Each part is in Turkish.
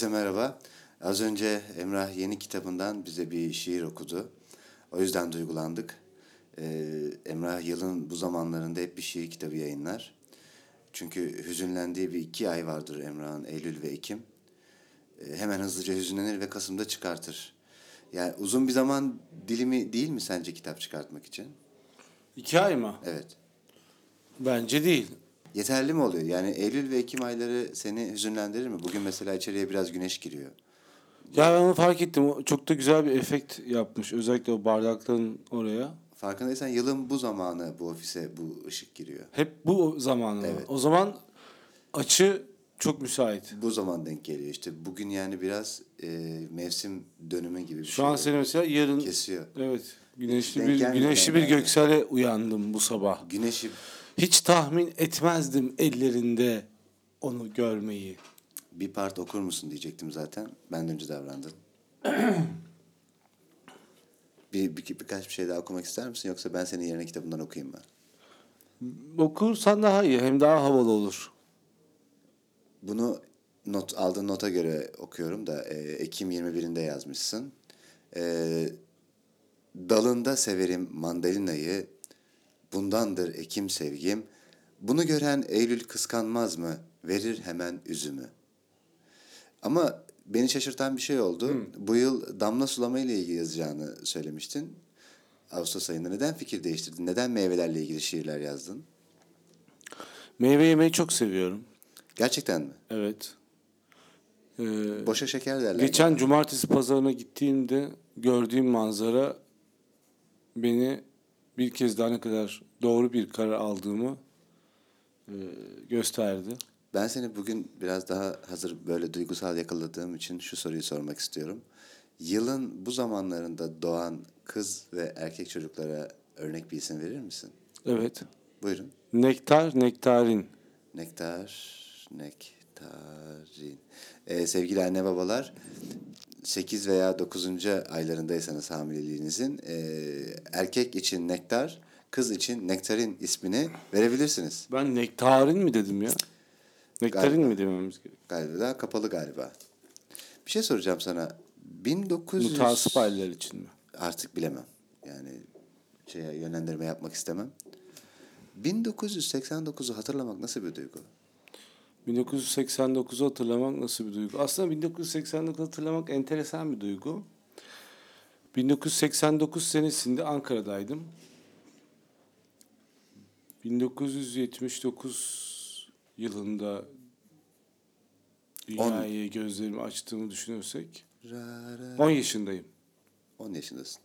Herkese merhaba. Az önce Emrah yeni kitabından bize bir şiir okudu. O yüzden duygulandık. Ee, Emrah yılın bu zamanlarında hep bir şiir kitabı yayınlar. Çünkü hüzünlendiği bir iki ay vardır Emrah'ın Eylül ve Ekim. Ee, hemen hızlıca hüzünlenir ve Kasım'da çıkartır. Yani uzun bir zaman dilimi değil mi sence kitap çıkartmak için? İki ay mı? Evet. Bence değil. Yeterli mi oluyor? Yani Eylül ve Ekim ayları seni hüzünlendirir mi? Bugün mesela içeriye biraz güneş giriyor. Ya ben onu fark ettim. Çok da güzel bir efekt yapmış. Özellikle o bardakların oraya. Farkındaysan yılın bu zamanı bu ofise bu ışık giriyor. Hep bu zamanı. Evet. O zaman açı çok müsait. Bu zaman denk geliyor işte. Bugün yani biraz e, mevsim dönümü gibi bir Şu şey. an seni mesela yarın kesiyor. evet güneşli Denk bir gelmedi güneşli bir yani. göksele uyandım bu sabah. Güneşi Hiç tahmin etmezdim ellerinde onu görmeyi. bir part okur musun diyecektim zaten. Benden önce davrandın. bir, bir, birkaç bir şey daha okumak ister misin? Yoksa ben senin yerine kitabından okuyayım mı? Okursan daha iyi. Hem daha havalı olur. Bunu not aldığın nota göre okuyorum da e, Ekim 21'inde yazmışsın. E, dalında severim mandalinayı, bundandır Ekim sevgim. Bunu gören Eylül kıskanmaz mı? Verir hemen üzümü. Ama beni şaşırtan bir şey oldu. Bu yıl damla sulama ile ilgili yazacağını söylemiştin. Ağustos ayında neden fikir değiştirdin? Neden meyvelerle ilgili şiirler yazdın? Meyve yemeyi çok seviyorum. Gerçekten mi? Evet. Ee, Boşa şeker derler. Geçen cumartesi pazarına gittiğimde gördüğüm manzara beni bir kez daha ne kadar doğru bir karar aldığımı e, gösterdi. Ben seni bugün biraz daha hazır böyle duygusal yakaladığım için şu soruyu sormak istiyorum. Yılın bu zamanlarında doğan kız ve erkek çocuklara örnek bir isim verir misin? Evet. Buyurun. Nektar, nektarin. Nektar, nektarin. Ee, sevgili anne babalar, 8 veya 9. aylarındaysanız hamileliğinizin e, erkek için nektar, kız için nektarin ismini verebilirsiniz. Ben nektarin mi dedim ya? Nektarin Galiba. mi dememiz gerekiyor? Galiba kapalı galiba. Bir şey soracağım sana. 1900 Mutasip aileler için mi? artık bilemem. Yani şeye yönlendirme yapmak istemem. 1989'u hatırlamak nasıl bir duygu? 1989'u hatırlamak nasıl bir duygu? Aslında 1989'u hatırlamak enteresan bir duygu. 1989 senesinde Ankara'daydım. 1979 yılında dünyaya gözlerimi açtığımı düşünürsek Ra, ra, 10 yaşındayım. 10 yaşındasın.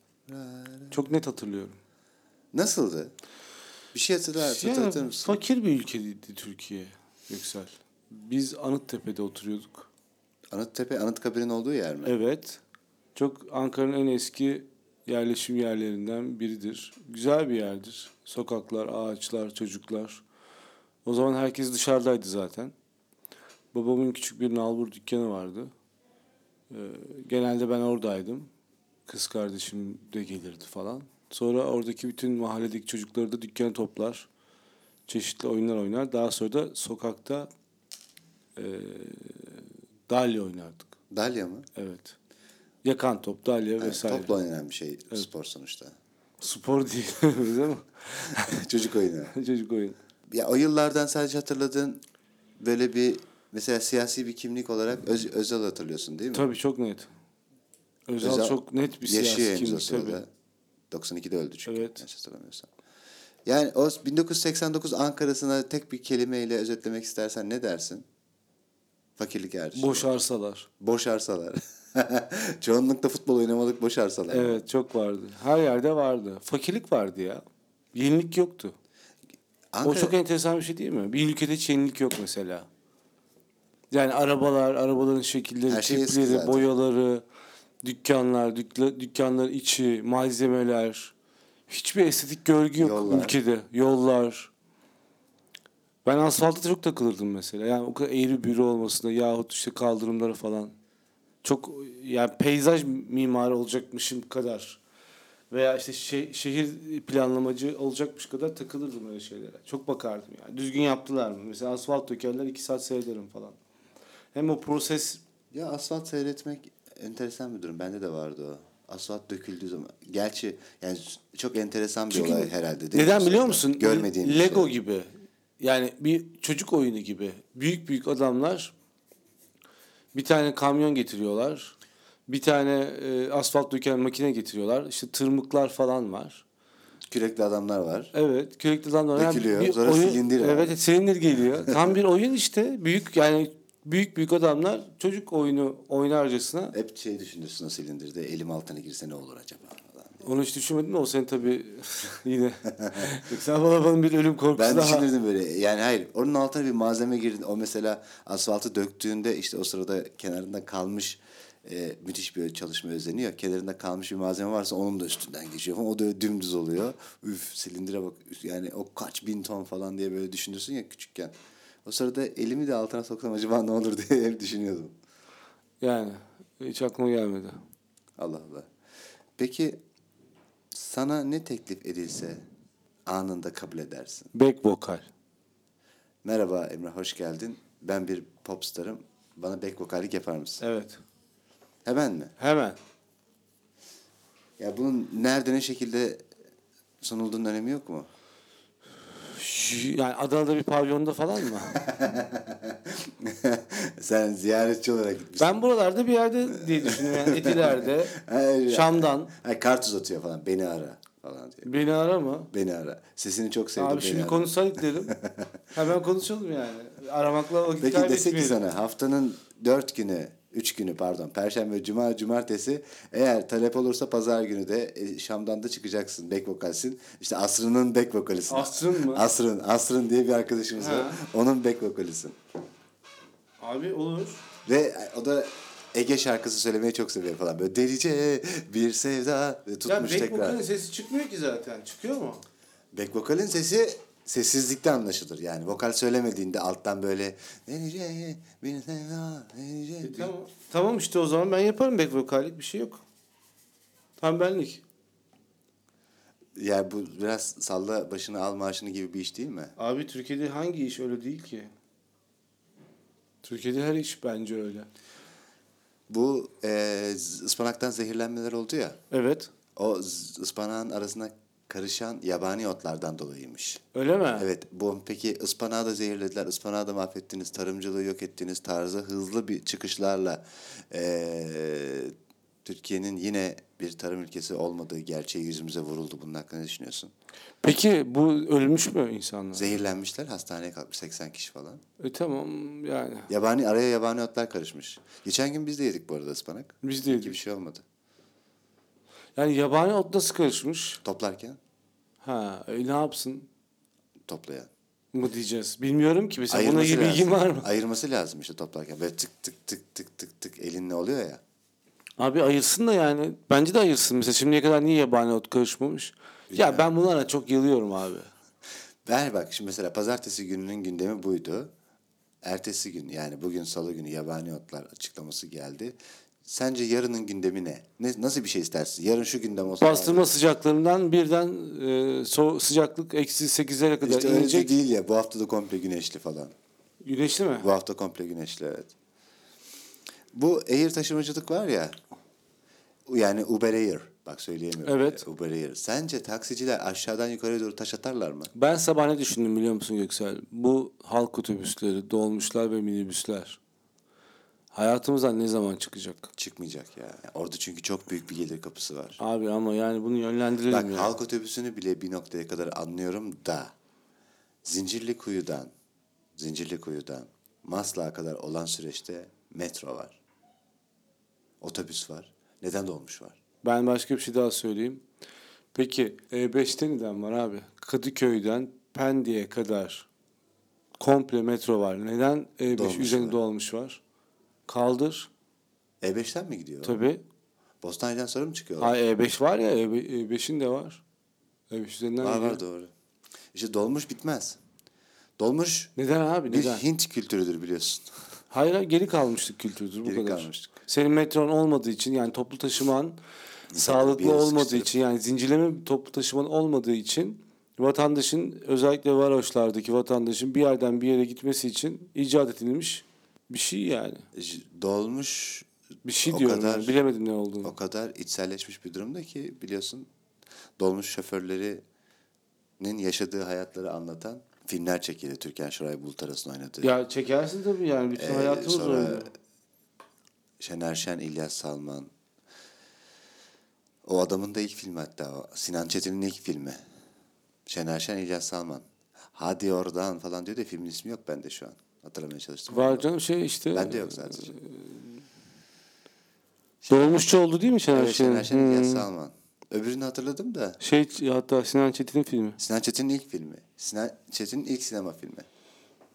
Çok net hatırlıyorum. Nasıldı? Bir şey hatırlar, hatırlatır mısın? fakir bir ülkeydi Türkiye Yüksel. Biz Anıttepe'de oturuyorduk. Anıttepe, Anıtkabir'in olduğu yer mi? Evet. Çok Ankara'nın en eski yerleşim yerlerinden biridir. Güzel bir yerdir. Sokaklar, ağaçlar, çocuklar. O zaman herkes dışarıdaydı zaten. Babamın küçük bir nalbur dükkanı vardı. Ee, genelde ben oradaydım. Kız kardeşim de gelirdi falan. Sonra oradaki bütün mahalledeki çocukları da dükkana toplar. Çeşitli oyunlar oynar. Daha sonra da sokakta e, dalya oynardık. Dalya mı? Evet. Yakan top, dalya Evet, vesaire. topla oynanan bir şey spor sonuçta. Spor değil değil mi? Çocuk oyunu. Çocuk oyunu. Ya o yıllardan sadece hatırladığın böyle bir mesela siyasi bir kimlik olarak öz, özel hatırlıyorsun değil mi? Tabii çok net. Özal, Özal çok net bir siyasi kimlik tabii. 92'de öldü çünkü. Evet. yanlış hatırlamıyorsam. Yani o 1989 Ankara'sına tek bir kelimeyle özetlemek istersen ne dersin? Fakirlik hariç. Boş arsalar. Boş arsalar. Çoğunlukla futbol oynamalık boş arsalar. Evet çok vardı. Her yerde vardı. Fakirlik vardı ya. Yenilik yoktu. Ankara, O çok enteresan bir şey değil mi? Bir ülkede hiç yenilik yok mesela. Yani arabalar, arabaların şekilleri, Her şey tipleri, boyaları, dükkanlar, dükla, dükkanlar içi, malzemeler. Hiçbir estetik görgü yok Yollar. ülkede. Yollar. Ben asfalta çok takılırdım mesela. Yani o kadar eğri büğrü olmasına yahut işte kaldırımlara falan. Çok yani peyzaj mimarı olacakmışım kadar Veya işte şe- şehir planlamacı olacakmış kadar takılırdım öyle şeylere. Çok bakardım yani. Düzgün yaptılar mı? Mesela asfalt dökerler iki saat seyrederim falan. Hem o proses Ya asfalt seyretmek enteresan bir durum. Bende de vardı o. Asfalt döküldüğü zaman. Gerçi yani çok enteresan bir Çünkü olay herhalde. değil mi? Neden biliyor musun? Görmediğin bir Lego şey. gibi. Yani bir çocuk oyunu gibi. Büyük büyük adamlar bir tane kamyon getiriyorlar. Bir tane e, asfalt döken makine getiriyorlar. İşte tırmıklar falan var. Kürekli adamlar var. Evet, kürekli adamlar. Yani Dökülüyor, bir sonra silindir var. Evet, silindir geliyor. Tam bir oyun işte. Büyük yani büyük büyük adamlar çocuk oyunu oynarcasına. Hep şey düşünürsün o silindirde. Elim altına girse ne olur acaba. Onu hiç düşünmedim de o senin tabii yine. Sen bana bana bir ölüm korkusu Ben daha. düşünürdüm böyle. Yani hayır. Onun altına bir malzeme girdi. O mesela asfaltı döktüğünde işte o sırada kenarında kalmış e, müthiş bir çalışma özeniyor. Kenarında kalmış bir malzeme varsa onun da üstünden geçiyor falan. O da dümdüz oluyor. Üf silindire bak. Yani o kaç bin ton falan diye böyle düşünürsün ya küçükken. O sırada elimi de altına soksam acaba ne olur diye hep düşünüyordum. Yani hiç aklıma gelmedi. Allah Allah. Peki sana ne teklif edilse anında kabul edersin. Back vokal. Merhaba Emrah hoş geldin. Ben bir popstarım. Bana back vokallik yapar mısın? Evet. Hemen mi? Hemen. Ya bunun nerede ne şekilde sunulduğunun önemi yok mu? Yani Adana'da bir pavyonda falan mı? Sen ziyaretçi olarak gitmişsin. ben buralarda bir yerde diye düşünüyorum. Yani Etiler'de, Şam'dan. Hayır, kart uzatıyor falan. Beni ara falan diyor. Beni arama. Beni ara. Sesini çok sevdim. Abi şimdi ara. konuşsaydık dedim. Hemen konuşalım yani. Aramakla vakit Peki dese ki sana haftanın dört günü, üç günü pardon, perşembe, cuma, cumartesi eğer talep olursa pazar günü de e, Şam'dan da çıkacaksın. Back vokalsin. İşte Asrı'nın back vokalisin. Asrın mı? Asrın. Asrın diye bir arkadaşımız var. Onun back vokalisin. Abi olur. Ve o da Ege şarkısı söylemeyi çok seviyor falan. Böyle delice bir sevda ve Ya tutmuş back tekrar. vokalin sesi çıkmıyor ki zaten. Çıkıyor mu? Back vokalin sesi sessizlikte anlaşılır. Yani vokal söylemediğinde alttan böyle sevda delice E, tamam. Tamam işte o zaman ben yaparım back vokallik bir şey yok. Tam benlik. Yani bu biraz salla başını al maaşını gibi bir iş değil mi? Abi Türkiye'de hangi iş öyle değil ki? Türkiye'de her iş bence öyle. Bu e, ıspanaktan zehirlenmeler oldu ya. Evet. O ıspanağın arasına karışan yabani otlardan dolayıymış. Öyle mi? Evet. Bu peki ıspanağı da zehirlediler. Ispanağı da mahvettiniz. Tarımcılığı yok ettiniz. Tarzı hızlı bir çıkışlarla e, Türkiye'nin yine bir tarım ülkesi olmadığı gerçeği yüzümüze vuruldu. Bunun hakkında ne düşünüyorsun? Peki bu ölmüş mü insanlar? Zehirlenmişler. Hastaneye kalkmış 80 kişi falan. E tamam yani. Yabani araya yabani otlar karışmış. Geçen gün biz de yedik bu arada ıspanak. Biz de yedik. ki bir şey olmadı. Yani yabani ot nasıl karışmış? Toplarken Ha e, ne yapsın toplayan. mı diyeceğiz? Bilmiyorum ki. Mesela buna bilgin lazım. var mı? Ayırması lazım işte toplarken. Böyle tık tık tık tık tık tık elinle oluyor ya. Abi ayırsın da yani. Bence de ayırsın. Mesela şimdiye kadar niye yabani ot karışmamış? Ya ben bunlara çok yılıyorum abi. Ben bak şimdi mesela pazartesi gününün gündemi buydu. Ertesi gün yani bugün salı günü yabani otlar açıklaması geldi. Sence yarının gündemi ne? ne nasıl bir şey istersin? Yarın şu gündem olsa. Bastırma sıcaklarından birden e, so sıcaklık eksi 8'lere kadar İşte inecek. değil ya. Bu hafta da komple güneşli falan. Güneşli mi? Bu hafta komple güneşli evet. Bu air taşımacılık var ya. Yani Uber Air. Bak söyleyemiyorum. Evet. Uber Air. Sence taksiciler aşağıdan yukarıya doğru taş atarlar mı? Ben sabah ne düşündüm biliyor musun Göksel? Bu halk otobüsleri, dolmuşlar ve minibüsler hayatımızdan ne zaman çıkacak? Çıkmayacak ya. Yani orada çünkü çok büyük bir gelir kapısı var. Abi ama yani bunu yönlendirelim Bak ya. halk otobüsünü bile bir noktaya kadar anlıyorum da Zincirlikuyu'dan Zincirlikuyu'dan Maslak'a kadar olan süreçte metro var. Otobüs var. Neden dolmuş var? Ben başka bir şey daha söyleyeyim. Peki E5'te neden var abi? Kadıköy'den Pendik'e kadar komple metro var. Neden E5 Dolmuş üzerinde var. dolmuş var? Kaldır. E5'ten mi gidiyor? Tabii. Bostancı'dan sonra mı çıkıyorlar? Ha E5 var ya E5 E5'in de var. E5 üzerinden Var gidiyor. var doğru. İşte dolmuş bitmez. Dolmuş Neden abi? bir Neden? Hint kültürüdür biliyorsun. Hayır hayır, geri kalmışlık kültürüdür bu Geri kadar. kalmıştık. Senin metron olmadığı için yani toplu taşıman sağlıklı olmadığı sıkıştırıp- için yani zincirleme toplu taşımanın olmadığı için vatandaşın özellikle varoşlardaki vatandaşın bir yerden bir yere gitmesi için icat edilmiş bir şey yani. J- Dolmuş Bir şey O diyorum kadar- yani, bilemedim ne olduğunu. o kadar içselleşmiş bir durumda ki biliyorsun dolmuş şoförlerinin yaşadığı hayatları anlatan filmler çekildi. Türkan Şoray Bulut arasında oynadığı. Ya çekersin tabii yani bütün Ee, hayatımız sonra oynuyor. Şener Şen, İlyas Salman. O adamın da ilk filmi hatta. Sinan Çetin'in ilk filmi. Şener Şen, İlyas Salman. Hadi oradan falan diyor da filmin ismi yok bende şu an. Hatırlamaya çalıştım. Var canım şey işte. Bende yok zaten. Dolmuşçu oldu değil mi Şener Evet, Şen'in? Şener Şen, İlyas Hmm. Salman. Öbürünü hatırladım da. Şey hatta Sinan Çetin'in filmi. Sinan Çetin'in ilk filmi. Sinan Çetin'in ilk sinema filmi.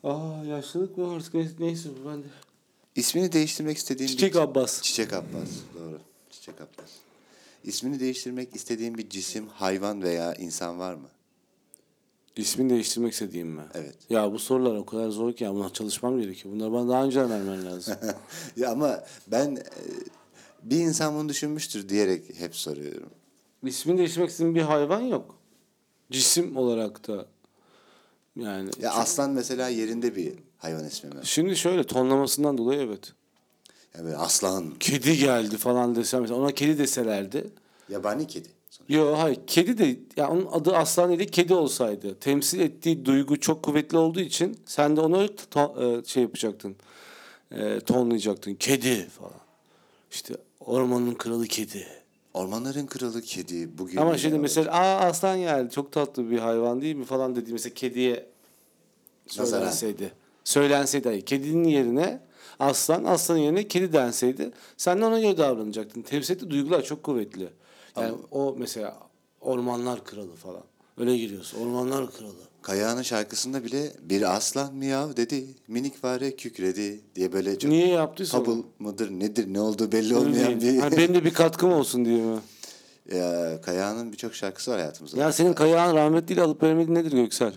Aa yaşlılık mı artık neyse, neyse bu bende. İsmini değiştirmek istediğim Çiçek bir... Abbas. Çiçek Abbas. Doğru. Çiçek Abbas. İsmini değiştirmek istediğim bir cisim, hayvan veya insan var mı? İsmini değiştirmek istediğim mi? Evet. Ya bu sorular o kadar zor ki ya buna çalışmam gerekiyor. Bunları bana daha önce vermen lazım. ya ama ben e, bir insan bunu düşünmüştür diyerek hep soruyorum. İsmini değiştirmek istediğim bir hayvan yok. Cisim olarak da yani. Ya aslan mesela yerinde bir hayvan ismi mi? Şimdi şöyle tonlamasından dolayı evet. Ya böyle aslan, Kedi geldi falan desem mesela ona kedi deselerdi. yabani kedi. Yok hayır. Kedi de ya onun adı aslan değil de kedi olsaydı temsil ettiği duygu çok kuvvetli olduğu için sen de onu to- e, şey yapacaktın e, tonlayacaktın. Kedi falan. İşte ormanın kralı kedi. Ormanların kralı kedi bugün. ama şimdi var. mesela aa aslan geldi çok tatlı bir hayvan değil mi? falan dedi. Mesela kediye söylenseydi. Söylenseydi hayır, kedinin yerine aslan aslanın yerine kedi denseydi sen de ona göre davranacaktın. Temsil ettiği duygular çok kuvvetli yani o mesela ormanlar kralı falan öyle giriyorsun ormanlar kralı Kayağının şarkısında bile bir aslan miyav dedi, minik fare kükredi diye böyle çok Niye yaptıysa onu? fabul mıdır nedir ne olduğu belli olmayan bir... Hani benim de bir katkım olsun diye mi? ya, Kayağının birçok şarkısı var hayatımızda. Ya senin kayağın rahmetliyle alıp veremediğin nedir Göksel?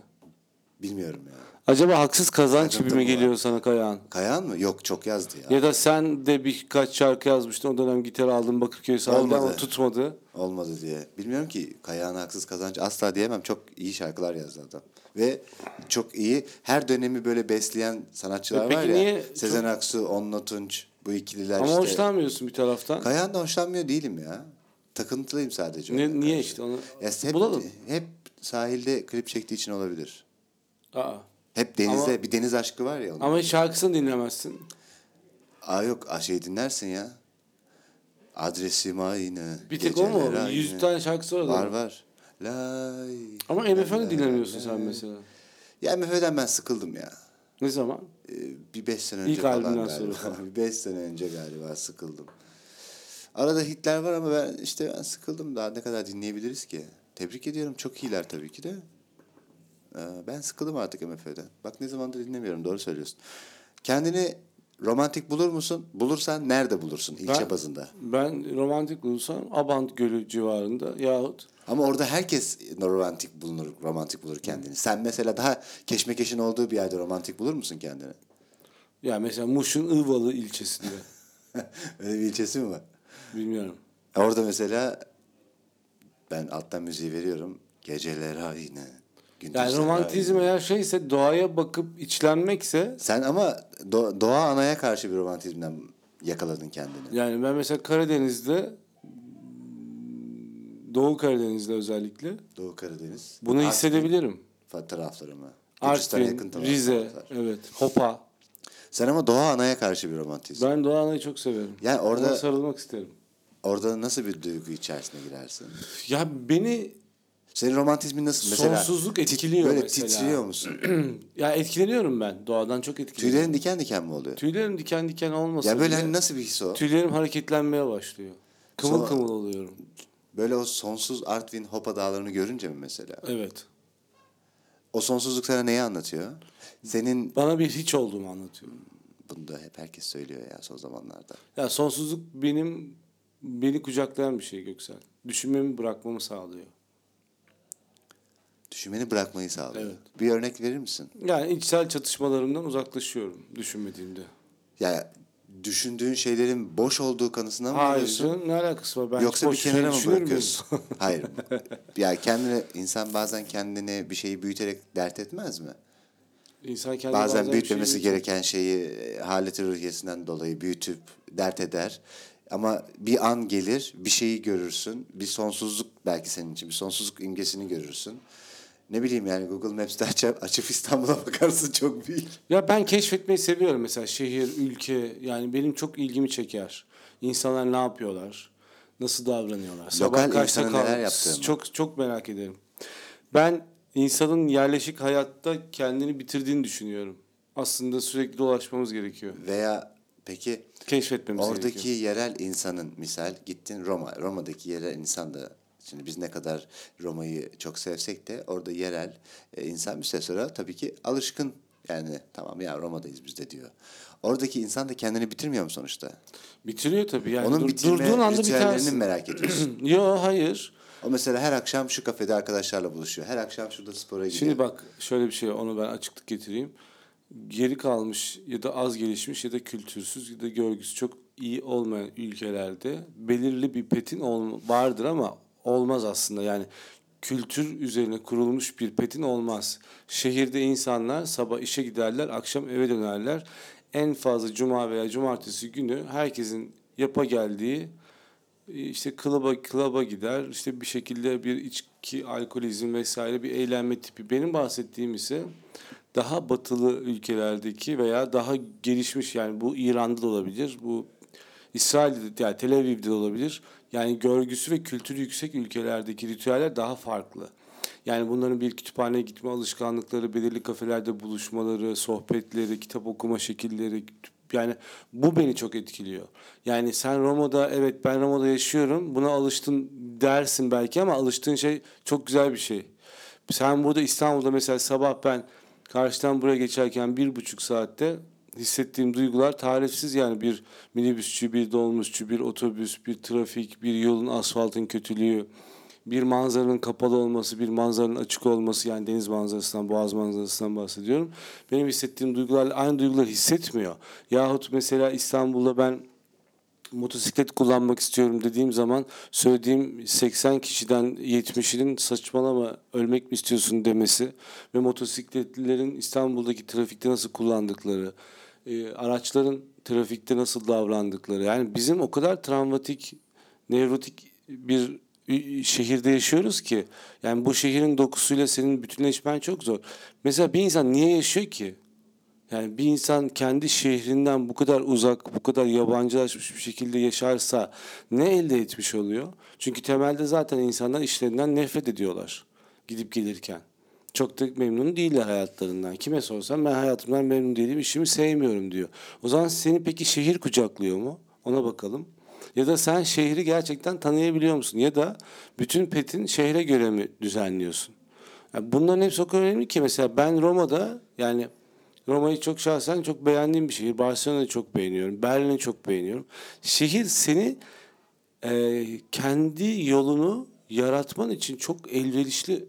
Bilmiyorum ya. Acaba haksız kazanç gibi mi geliyor sana kayağın? Kayağın mı? Yok çok yazdı ya. Ya da sen de birkaç şarkı yazmıştın. O dönem gitar aldın Bakırköy sahilde ama tutmadı. Olmadı diye. Bilmiyorum ki Kayağın haksız kazanç asla diyemem. Çok iyi şarkılar yazdı adam. Ve çok iyi her dönemi böyle besleyen sanatçılar E var ya. niye Sezen Aksu, Onno Tunç bu ikililer Ama işte. hoşlanmıyorsun bir taraftan. Kayağından hoşlanmıyor değilim ya. Takıntılıyım sadece. Ne, niye karşı. işte onu? Ya hep, Bulalım. hep sahilde klip çektiği için olabilir. Aa. Hep denizde Ama- bir deniz aşkı var ya onun. Ama şarkısını dinlemezsin. Aa yok şey dinlersin ya. Adresim aynı. Bir tek o mu? aynı. Yüz tane şarkısı var Var var. Lay. Ama MFÖ'nü dinlemiyorsun sen lay. mesela. Ya MFÖ'den ben sıkıldım ya. Ne zaman? Ee, bir beş sene önce İlk falan galiba. sonra falan. bir beş sene önce galiba sıkıldım. Arada hitler var ama ben işte ben sıkıldım. Daha ne kadar dinleyebiliriz ki? Tebrik ediyorum. Çok iyiler tabii ki de. Ee, ben sıkıldım artık MFÖ'den. Bak ne zamandır dinlemiyorum. Doğru söylüyorsun. Kendini romantik bulur musun? Bulursan nerede bulursun? İlçe Ben- bazında. Ben romantik bulursam Abant Gölü civarında yahut Ama orada herkes romantik bulunur, romantik bulur kendini. Sen mesela daha keşmekeşin olduğu bir yerde romantik bulur musun kendini? ya mesela Muş'un Ivalı ilçesinde. Öyle bir ilçesi mi var? Bilmiyorum. Orada mesela ben alttan müziği veriyorum. Geceler aynı. Yani romantizm eğer şeyse doğaya bakıp içlenmekse Sen ama do- doğa anaya karşı bir romantizmden yakaladın kendini. yani ben mesela Karadeniz'de Doğu Karadeniz'de özellikle Doğu Karadeniz. bunu Artvin hissedebilirim. tarafları mı? Artvin, yakın Rize, taraflar. evet, Hopa. Sen ama doğa anaya karşı bir romantizm. Ben Doğu Ana'yı çok severim. Yani orada- Ona sarılmak isterim. Orada nasıl bir duygu içerisine girersin? Ya beni Senin romantizmin nasıl? Mesela Sonsuzluk etkiliyor böyle mesela. titriyor musun? ya etkileniyorum ben. Doğadan çok etkileniyorum. Tüylerin diken diken mi oluyor? Tüylerim diken diken olmasa Ya böyle bile hani nasıl bir his o? tüylerim hareketlenmeye başlıyor. Kımıl Sonra- kımıl oluyorum. Böyle o sonsuz Artvin Hopa dağlarını görünce mi mesela? Evet. O sonsuzluk sana neyi anlatıyor? Senin Bana bir hiç olduğumu anlatıyor. bunu da hep herkes söylüyor ya son zamanlarda. Ya sonsuzluk benim beni kucaklayan bir şey Göksel. Düşünmemi bırakmamı sağlıyor. Düşünmeni bırakmayı sağlıyor. Evet. Bir örnek verir misin? Yani içsel çatışmalarımdan uzaklaşıyorum düşünmediğimde. Ya düşündüğün şeylerin boş olduğu kanısına mı Hayır varıyorsun? ne alakası var? Ben Yoksa bir şey kenara mı bırakıyorsun? Hayır. Ya kendine insan bazen kendine bir şeyi büyüterek dert etmez mi? İnsan kendi Bazen bir büyütmemesi şey gereken şeyi e, haleti ruhiyesinden dolayı büyütüp dert eder. Ama bir an gelir, bir şeyi görürsün. Bir sonsuzluk belki senin için, bir sonsuzluk imgesini görürsün. Ne bileyim yani Google Maps'te açıp, açıp İstanbul'a bakarsın çok büyük. Ya ben keşfetmeyi seviyorum mesela şehir, ülke yani benim çok ilgimi çeker. İnsanlar ne yapıyorlar? Nasıl davranıyorlar? Lokal kaçta neler yaptığını. Çok çok merak ederim. Ben insanın yerleşik hayatta kendini bitirdiğini düşünüyorum. Aslında sürekli dolaşmamız gerekiyor. Veya peki Keşfetmemiz Oradaki gerekiyor. yerel insanın misal gittin Roma. Roma'daki yerel insan da şimdi biz ne kadar Roma'yı çok sevsek de orada yerel e, insan bir süre sonra tabii ki alışkın. Yani tamam ya Roma'dayız biz de diyor. Oradaki insan da kendini bitirmiyor mu sonuçta? Bitiriyor tabii yani. Onun Dur- bitirme durduğun anda ritüellerini merak ediyorsun. Yo hayır. o mesela her akşam şu kafede arkadaşlarla buluşuyor. Her akşam şurada spora gidiyor. Şimdi bak şöyle bir şey onu ben açıklık getireyim. Geri kalmış ya da az gelişmiş ya da kültürsüz ya da görgüsü çok iyi olmayan ülkelerde belirli bir petin vardır ama olmaz aslında. Yani kültür üzerine kurulmuş bir petin olmaz. Şehirde insanlar sabah işe giderler, akşam eve dönerler. En fazla cuma veya cumartesi günü herkesin yapa geldiği işte klaba klaba gider işte bir şekilde bir içki alkolizm vesaire bir eğlenme tipi benim bahsettiğim ise daha batılı ülkelerdeki veya daha gelişmiş yani bu İran'da da olabilir bu İsrail'de de yani Tel Aviv'de de olabilir yani görgüsü ve kültürü yüksek ülkelerdeki ritüeller daha farklı. Yani bunların bir kütüphaneye gitme alışkanlıkları, belirli kafelerde buluşmaları, sohbetleri, kitap okuma şekilleri yani bu beni çok etkiliyor. Yani sen Roma'da evet ben Roma'da yaşıyorum buna alıştın dersin belki ama alıştığın şey çok güzel bir şey. Sen burada İstanbul'da mesela sabah ben karşıdan buraya geçerken bir buçuk saatte hissettiğim duygular tarifsiz yani bir minibüsçü, bir dolmuşçu, bir otobüs, bir trafik, bir yolun asfaltın kötülüğü, bir manzaranın kapalı olması, bir manzaranın açık olması yani deniz manzarasından, boğaz manzarasından bahsediyorum. Benim hissettiğim duygularla aynı duyguları hissetmiyor. Yahut mesela İstanbul'da ben motosiklet kullanmak istiyorum dediğim zaman söylediğim 80 kişiden 70'inin saçmalama ölmek mi istiyorsun demesi ve motosikletlilerin İstanbul'daki trafikte nasıl kullandıkları, e, araçların trafikte nasıl davrandıkları. Yani bizim o kadar travmatik, nevrotik bir şehirde yaşıyoruz ki yani bu şehrin dokusuyla senin bütünleşmen çok zor. Mesela bir insan niye yaşıyor ki? Yani bir insan kendi şehrinden bu kadar uzak, bu kadar yabancılaşmış bir şekilde yaşarsa ne elde etmiş oluyor? Çünkü temelde zaten insanlar işlerinden nefret ediyorlar gidip gelirken. Çok da memnun değiller hayatlarından. Kime sorsam ben hayatımdan memnun değilim, işimi sevmiyorum diyor. O zaman seni peki şehir kucaklıyor mu? Ona bakalım. Ya da sen şehri gerçekten tanıyabiliyor musun? Ya da bütün petin şehre göre mi düzenliyorsun? Yani bunların hepsi kadar önemli ki mesela ben Roma'da yani Roma'yı çok şahsen çok beğendiğim bir şehir. Barcelona'yı çok beğeniyorum. Berlin'i çok beğeniyorum. Şehir seni e, kendi yolunu yaratman için çok elverişli.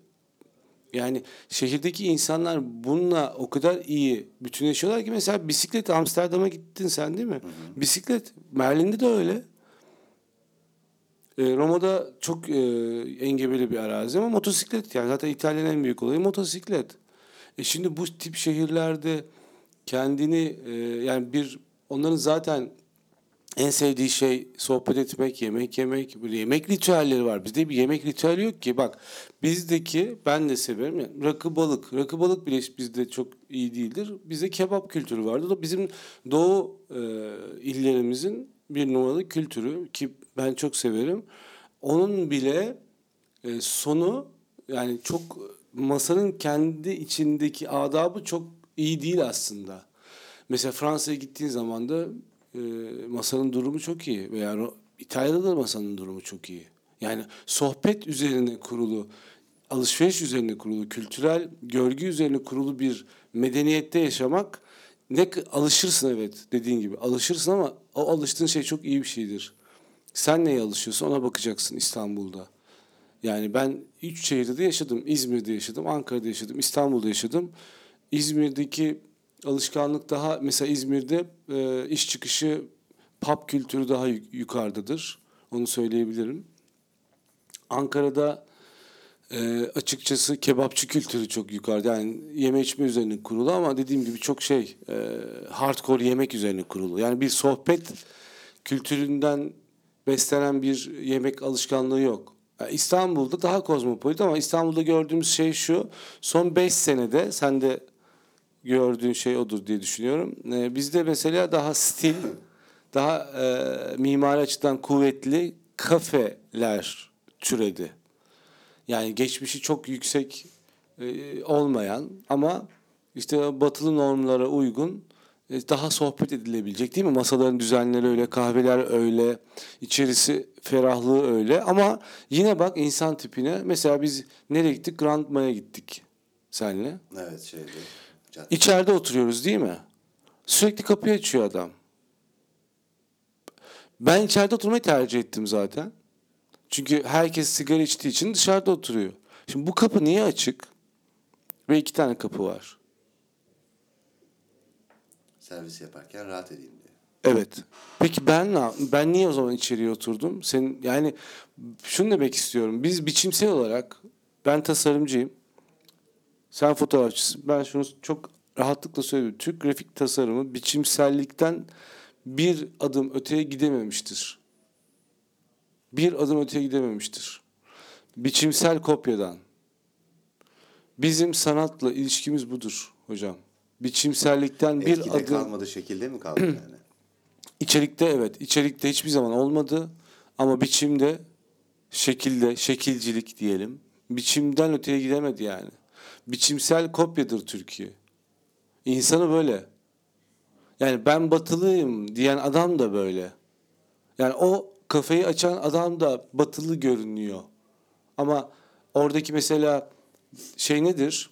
Yani şehirdeki insanlar bununla o kadar iyi bütünleşiyorlar ki mesela bisiklet Amsterdam'a gittin sen değil mi? Bisiklet Berlin'de de öyle. E, Roma'da çok e, engebeli bir arazi ama motosiklet yani zaten İtalya'nın en büyük olayı motosiklet. E şimdi bu tip şehirlerde kendini e, yani bir onların zaten en sevdiği şey sohbet etmek, yemek yemek, böyle yemek ritüelleri var. Bizde bir yemek ritüeli yok ki. Bak bizdeki ben de severim. Yani rakı balık. Rakı balık bile bizde çok iyi değildir. Bizde kebap kültürü vardı. da bizim doğu e, illerimizin bir numaralı kültürü ki ben çok severim. Onun bile e, sonu yani çok masanın kendi içindeki adabı çok iyi değil aslında. Mesela Fransa'ya gittiğin zaman da e, masanın durumu çok iyi veya İtalya'da da masanın durumu çok iyi. Yani sohbet üzerine kurulu, alışveriş üzerine kurulu, kültürel görgü üzerine kurulu bir medeniyette yaşamak ne alışırsın evet dediğin gibi alışırsın ama o alıştığın şey çok iyi bir şeydir. Sen neye alışıyorsun ona bakacaksın İstanbul'da. Yani ben üç şehirde de yaşadım. İzmir'de yaşadım, Ankara'da yaşadım, İstanbul'da yaşadım. İzmir'deki alışkanlık daha mesela İzmir'de e, iş çıkışı pub kültürü daha yuk- yukarıdadır. Onu söyleyebilirim. Ankara'da e, açıkçası kebapçı kültürü çok yukarıda. Yani yeme içme üzerine kurulu ama dediğim gibi çok şey e, hardcore yemek üzerine kurulu. Yani bir sohbet kültüründen beslenen bir yemek alışkanlığı yok. Yani İstanbul'da daha kozmopolit ama İstanbul'da gördüğümüz şey şu. Son 5 senede sen de gördüğün şey odur diye düşünüyorum. E, bizde mesela daha stil, daha e, mimari açıdan kuvvetli kafeler türedi. Yani geçmişi çok yüksek e, olmayan ama işte batılı normlara uygun e, daha sohbet edilebilecek değil mi? Masaların düzenleri öyle, kahveler öyle, içerisi ferahlığı öyle ama yine bak insan tipine mesela biz nereye gittik? Grand Maya gittik senle. Evet şeydi. Cadde. İçeride oturuyoruz değil mi? Sürekli kapıyı açıyor adam. Ben içeride oturmayı tercih ettim zaten. Çünkü herkes sigara içtiği için dışarıda oturuyor. Şimdi bu kapı niye açık? Ve iki tane kapı var. Servis yaparken rahat edeyim diye. Evet. Peki ben ne ben niye o zaman içeriye oturdum? Senin yani şunu demek istiyorum. Biz biçimsel olarak ben tasarımcıyım. Sen fotoğrafçısın. Ben şunu çok rahatlıkla söylüyorum. Türk grafik tasarımı biçimsellikten bir adım öteye gidememiştir. Bir adım öteye gidememiştir. Biçimsel kopyadan. Bizim sanatla ilişkimiz budur hocam. Biçimsellikten bir Etkide adım kalmadı şekilde mi kaldı yani? İçerikte evet. içerikte hiçbir zaman olmadı. Ama biçimde, şekilde, şekilcilik diyelim. Biçimden öteye gidemedi yani. Biçimsel kopyadır Türkiye. İnsanı böyle. Yani ben batılıyım diyen adam da böyle. Yani o kafayı açan adam da batılı görünüyor. Ama oradaki mesela şey nedir?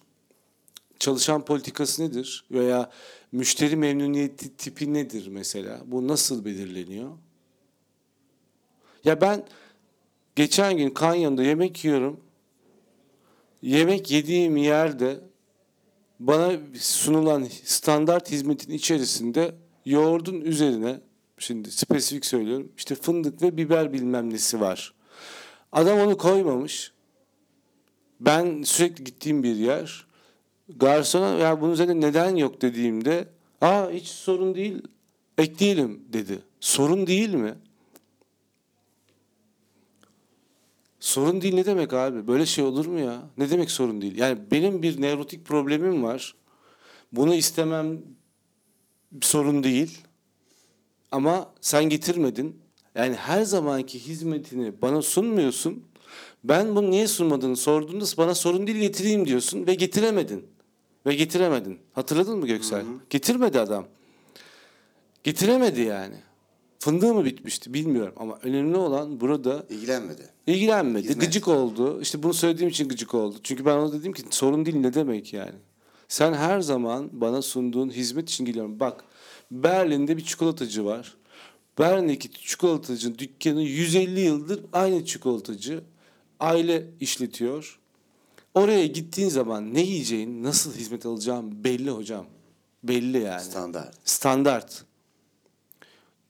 çalışan politikası nedir? Veya müşteri memnuniyeti tipi nedir mesela? Bu nasıl belirleniyor? Ya ben geçen gün kanyonda yemek yiyorum. Yemek yediğim yerde bana sunulan standart hizmetin içerisinde yoğurdun üzerine şimdi spesifik söylüyorum işte fındık ve biber bilmem nesi var. Adam onu koymamış. Ben sürekli gittiğim bir yer garsona ya bunun üzerinde neden yok dediğimde aa hiç sorun değil ekleyelim dedi. Sorun değil mi? Sorun değil ne demek abi? Böyle şey olur mu ya? Ne demek sorun değil? Yani benim bir nevrotik problemim var. Bunu istemem sorun değil. Ama sen getirmedin. Yani her zamanki hizmetini bana sunmuyorsun. Ben bunu niye sunmadığını sorduğunda bana sorun değil getireyim diyorsun ve getiremedin. Ve getiremedin. Hatırladın mı Göksel? Getirmedi adam. Getiremedi yani. Fındığı mı bitmişti bilmiyorum ama önemli olan burada İlgilenmedi. ilgilenmedi. Hizmet. Gıcık oldu. İşte bunu söylediğim için gıcık oldu. Çünkü ben ona dedim ki sorun değil ne demek yani. Sen her zaman bana sunduğun hizmet için geliyorum. Bak Berlin'de bir çikolatacı var. Berlin'deki çikolatacının dükkanı 150 yıldır aynı çikolatacı. Aile işletiyor. Oraya gittiğin zaman ne yiyeceğin, nasıl hizmet alacağın belli hocam. Belli yani. Standart. Standart.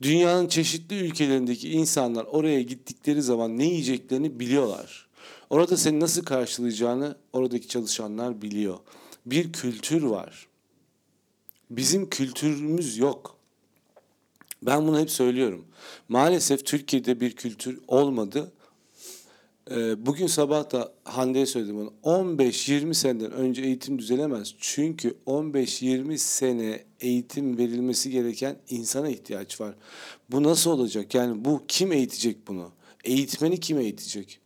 Dünyanın çeşitli ülkelerindeki insanlar oraya gittikleri zaman ne yiyeceklerini biliyorlar. Orada seni nasıl karşılayacağını oradaki çalışanlar biliyor. Bir kültür var. Bizim kültürümüz yok. Ben bunu hep söylüyorum. Maalesef Türkiye'de bir kültür olmadı. Ee, Bugün sabah da Hande'ye söyledim onu. 15-20 seneden önce eğitim düzelemez. Çünkü 15-20 sene eğitim verilmesi gereken insana ihtiyaç var. Bu nasıl olacak? Yani bu kim eğitecek bunu? Eğitmeni kim eğitecek?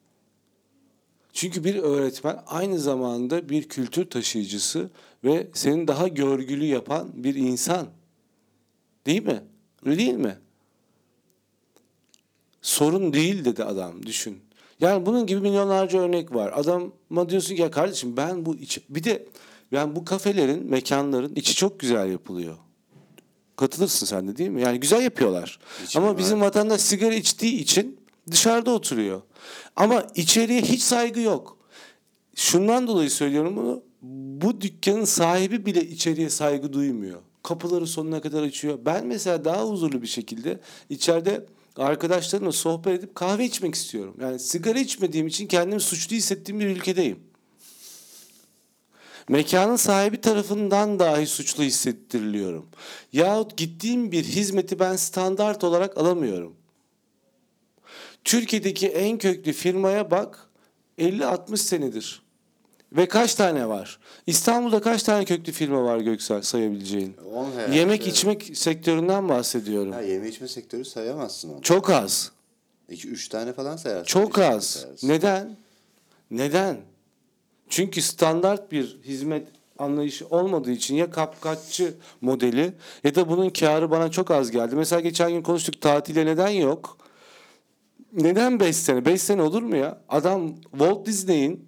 Çünkü bir öğretmen aynı zamanda bir kültür taşıyıcısı ve seni daha görgülü yapan bir insan. Değil mi? Öyle değil mi? Sorun değil dedi adam düşün. Yani bunun gibi milyonlarca örnek var. Adama diyorsun ki ya kardeşim ben bu iç bir de yani bu kafelerin, mekanların içi çok güzel yapılıyor. Katılırsın sen de değil mi? Yani güzel yapıyorlar. İçi Ama var. bizim vatandaş sigara içtiği için dışarıda oturuyor. Ama içeriye hiç saygı yok. Şundan dolayı söylüyorum bunu. Bu dükkanın sahibi bile içeriye saygı duymuyor. Kapıları sonuna kadar açıyor. Ben mesela daha huzurlu bir şekilde içeride arkadaşlarımla sohbet edip kahve içmek istiyorum. Yani sigara içmediğim için kendimi suçlu hissettiğim bir ülkedeyim. Mekanın sahibi tarafından dahi suçlu hissettiriliyorum. Yahut gittiğim bir hizmeti ben standart olarak alamıyorum. Türkiye'deki en köklü firmaya bak 50-60 senedir. Ve kaç tane var? İstanbul'da kaç tane köklü firma var Göksel sayabileceğin? On herhalde. Yemek içmek sektöründen bahsediyorum. Ha, yeme içme sektörü sayamazsın onu. Çok az. İki, üç tane falan sayarsın. Çok az. sayarsın. Neden? Neden? Çünkü standart bir hizmet anlayışı olmadığı için ya kapkaççı modeli ya da bunun karı bana çok az geldi. Mesela geçen gün konuştuk tatile neden yok? Neden 5 sene? 5 sene olur mu ya? Adam Walt Disney'in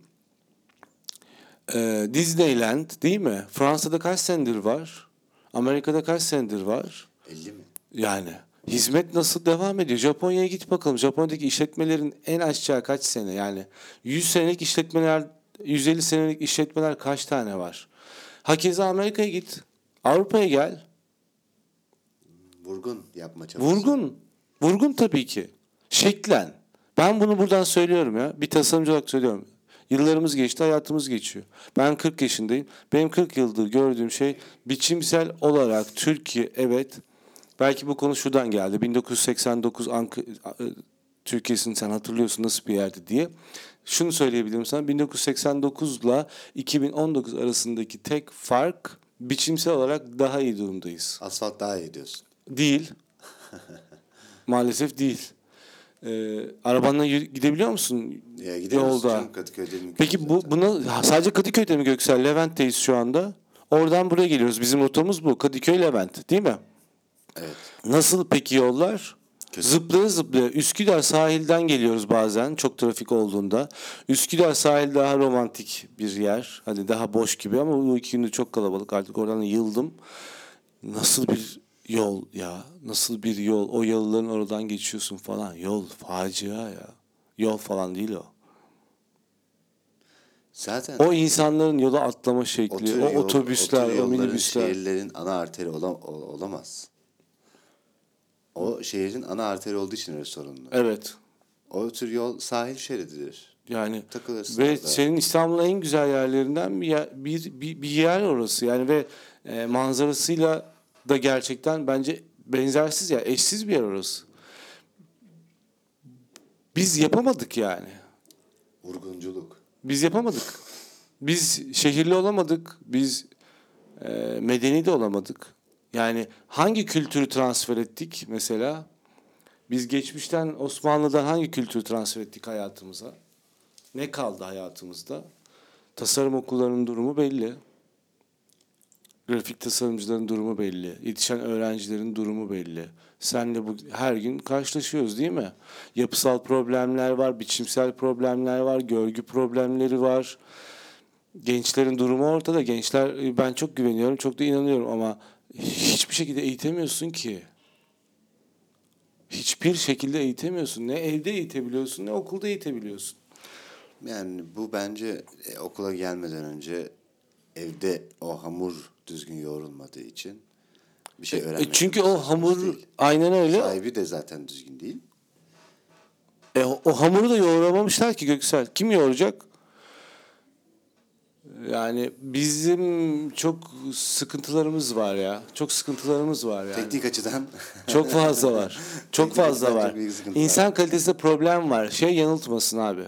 e, Disneyland değil mi? Fransa'da kaç senedir var? Amerika'da kaç senedir var? 50 mi? Yani hizmet nasıl devam ediyor? Japonya'ya git bakalım. Japonya'daki işletmelerin en aşağı kaç sene? Yani 100 senelik işletmeler, 150 senelik işletmeler kaç tane var? Hakeza Amerika'ya git. Avrupa'ya gel. Vurgun yapma çabası. Vurgun. Vurgun tabii ki. Şeklen. Ben bunu buradan söylüyorum ya. Bir tasarımcı olarak söylüyorum. Yıllarımız geçti, hayatımız geçiyor. Ben 40 yaşındayım. Benim 40 yıldır gördüğüm şey biçimsel olarak Türkiye evet belki bu konu şuradan geldi. 1989 Ank Türkiye'sini sen hatırlıyorsun nasıl bir yerdi diye. Şunu söyleyebilirim sana 1989 ile 2019 arasındaki tek fark biçimsel olarak daha iyi durumdayız. Asfalt daha iyi diyorsun. Değil. Maalesef değil. Ee, arabanla gidebiliyor musun? Ya gidiyoruz Yolda. canım Kadıköy'de mümkün Peki bu zaten. buna sadece Kadıköy'de mi Göksel? Levent'teyiz şu anda. Oradan buraya geliyoruz. Bizim rotamız bu. Kadıköy Levent, değil mi? Evet. Nasıl peki yollar? Kötü. Zıplaya zıplaya. Üsküdar sahilden geliyoruz bazen çok trafik olduğunda. Üsküdar sahil daha romantik bir yer. Hani daha boş gibi ama bu iki gündür çok kalabalık. Artık oradan yıldım. Nasıl bir yol ya? Nasıl bir yol? O yalıların oradan geçiyorsun falan. Yol facia ya. Yol falan değil o. Zaten O insanların yola atlama o şekli, o yol- otobüsler, o, o minibüsler. şehirlerin ana arteri olam- ol- olamaz. O şehrin ana arteri olduğu için öyle sorunlu. Evet. O tür yol sahil şerididir. Yani Takılırsın ve orada. senin İstanbul'un en güzel yerlerinden bir yer, bir, bir, bir yer orası. Yani ve e, manzarasıyla da gerçekten bence benzersiz ya eşsiz bir yer orası. Biz yapamadık yani. Vurgunculuk. Biz yapamadık. Biz şehirli olamadık. Biz e, medeni de olamadık. Yani hangi kültürü transfer ettik mesela? Biz geçmişten Osmanlı'dan hangi kültürü transfer ettik hayatımıza? Ne kaldı hayatımızda? Tasarım okullarının durumu belli. Grafik tasarımcıların durumu belli. Yetişen öğrencilerin durumu belli. Senle bu her gün karşılaşıyoruz değil mi? Yapısal problemler var, biçimsel problemler var, görgü problemleri var. Gençlerin durumu ortada. Gençler ben çok güveniyorum, çok da inanıyorum ama hiçbir şekilde eğitemiyorsun ki. Hiçbir şekilde eğitemiyorsun. Ne evde eğitebiliyorsun ne okulda eğitebiliyorsun. Yani bu bence e, okula gelmeden önce evde o hamur düzgün yoğrulmadığı için bir şey E, öğrenmek. çünkü o hamur değil. aynen öyle. Sahibi de zaten düzgün değil. E, o, o hamuru da yoğuramamışlar ki Göksel. Kim yoğuracak? Yani bizim çok sıkıntılarımız var ya. Çok sıkıntılarımız var yani. Teknik açıdan Çok fazla var. Çok Teknik fazla var. çok sıkıntı var. İnsan kalitesinde problem var. Şey yanıltmasın abi.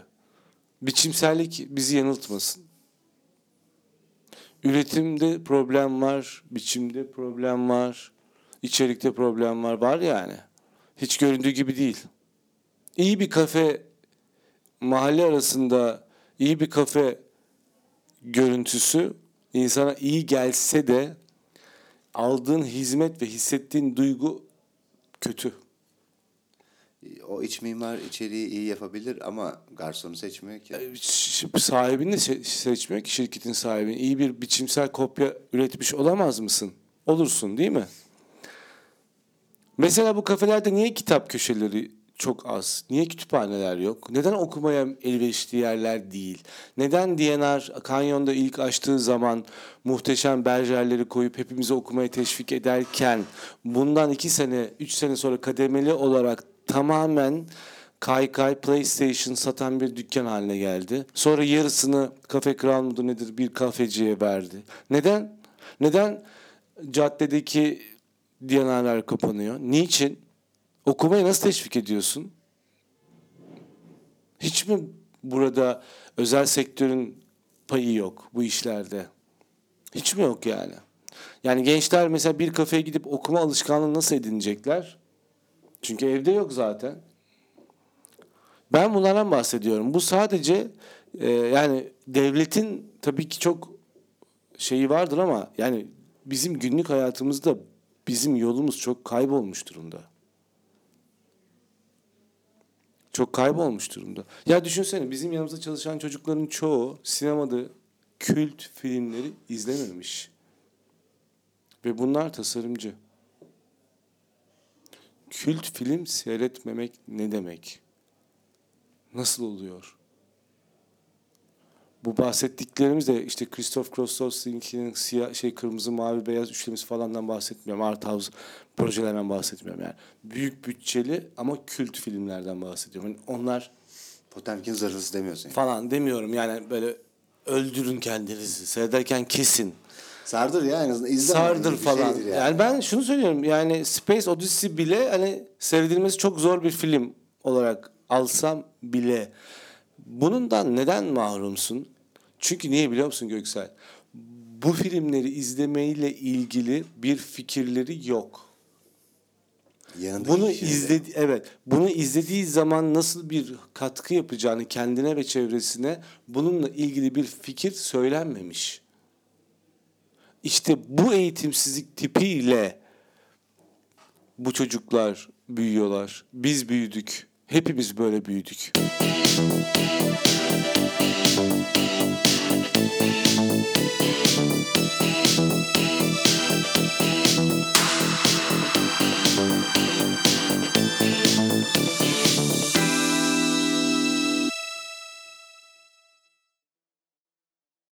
Biçimsellik bizi yanıltmasın. Üretimde problem var, biçimde problem var, içerikte problem var. Var yani. Hiç göründüğü gibi değil. İyi bir kafe mahalle arasında iyi bir kafe görüntüsü insana iyi gelse de aldığın hizmet ve hissettiğin duygu kötü. O iç mimar içeriği iyi yapabilir ama garsonu seçmiyor ki. Ş- Sahibini se- seçmiyor ki şirketin sahibini. İyi bir biçimsel kopya üretmiş olamaz mısın? Olursun değil mi? Mesela bu kafelerde niye kitap köşeleri çok az? Niye kütüphaneler yok? Neden okumaya elverişli yerler değil? Neden DNR kanyonda ilk açtığı zaman muhteşem berjerleri koyup hepimizi okumaya teşvik ederken bundan iki sene, üç sene sonra kademeli olarak tamamen kaykay PlayStation satan bir dükkan haline geldi. Sonra yarısını kafe kral mıdır nedir bir kafeciye verdi. Neden? Neden caddedeki DNR'ler kapanıyor? Niçin? Okumayı nasıl teşvik ediyorsun? Hiç mi burada özel sektörün payı yok bu işlerde? Hiç mi yok yani? Yani gençler mesela bir kafeye gidip okuma alışkanlığı nasıl edinecekler? Çünkü evde yok zaten. Ben bunlardan bahsediyorum. Bu sadece e, yani devletin tabii ki çok şeyi vardır ama yani bizim günlük hayatımızda bizim yolumuz çok kaybolmuş durumda. Çok kaybolmuş durumda. Ya düşünsene bizim yanımızda çalışan çocukların çoğu sinemada kült filmleri izlememiş. Ve bunlar tasarımcı. Kült film seyretmemek ne demek? Nasıl oluyor? Bu bahsettiklerimiz de işte Christoph Krostowski'nin siyah şey kırmızı mavi beyaz üçlemesi falandan bahsetmiyorum. Art House projelerden bahsetmiyorum yani. Büyük bütçeli ama kült filmlerden bahsediyorum. Yani onlar Potemkin zırhlısı demiyorsun. yani. falan demiyorum yani böyle öldürün kendinizi seyrederken kesin. Sardır ya en azından izle. Sardır Bir falan. şeydir Yani. ben şunu söylüyorum yani Space Odyssey bile hani seyredilmesi çok zor bir film olarak alsam bile bundan neden mahrumsun? Çünkü niye biliyor musun Göksel? Bu filmleri izlemeyle ilgili bir fikirleri yok. Yanındaki Bunu izledi evet. Bunu izlediği zaman nasıl bir katkı yapacağını kendine ve çevresine bununla ilgili bir fikir söylenmemiş. İşte bu eğitimsizlik tipiyle bu çocuklar büyüyorlar. Biz büyüdük. Hepimiz böyle büyüdük. Müzik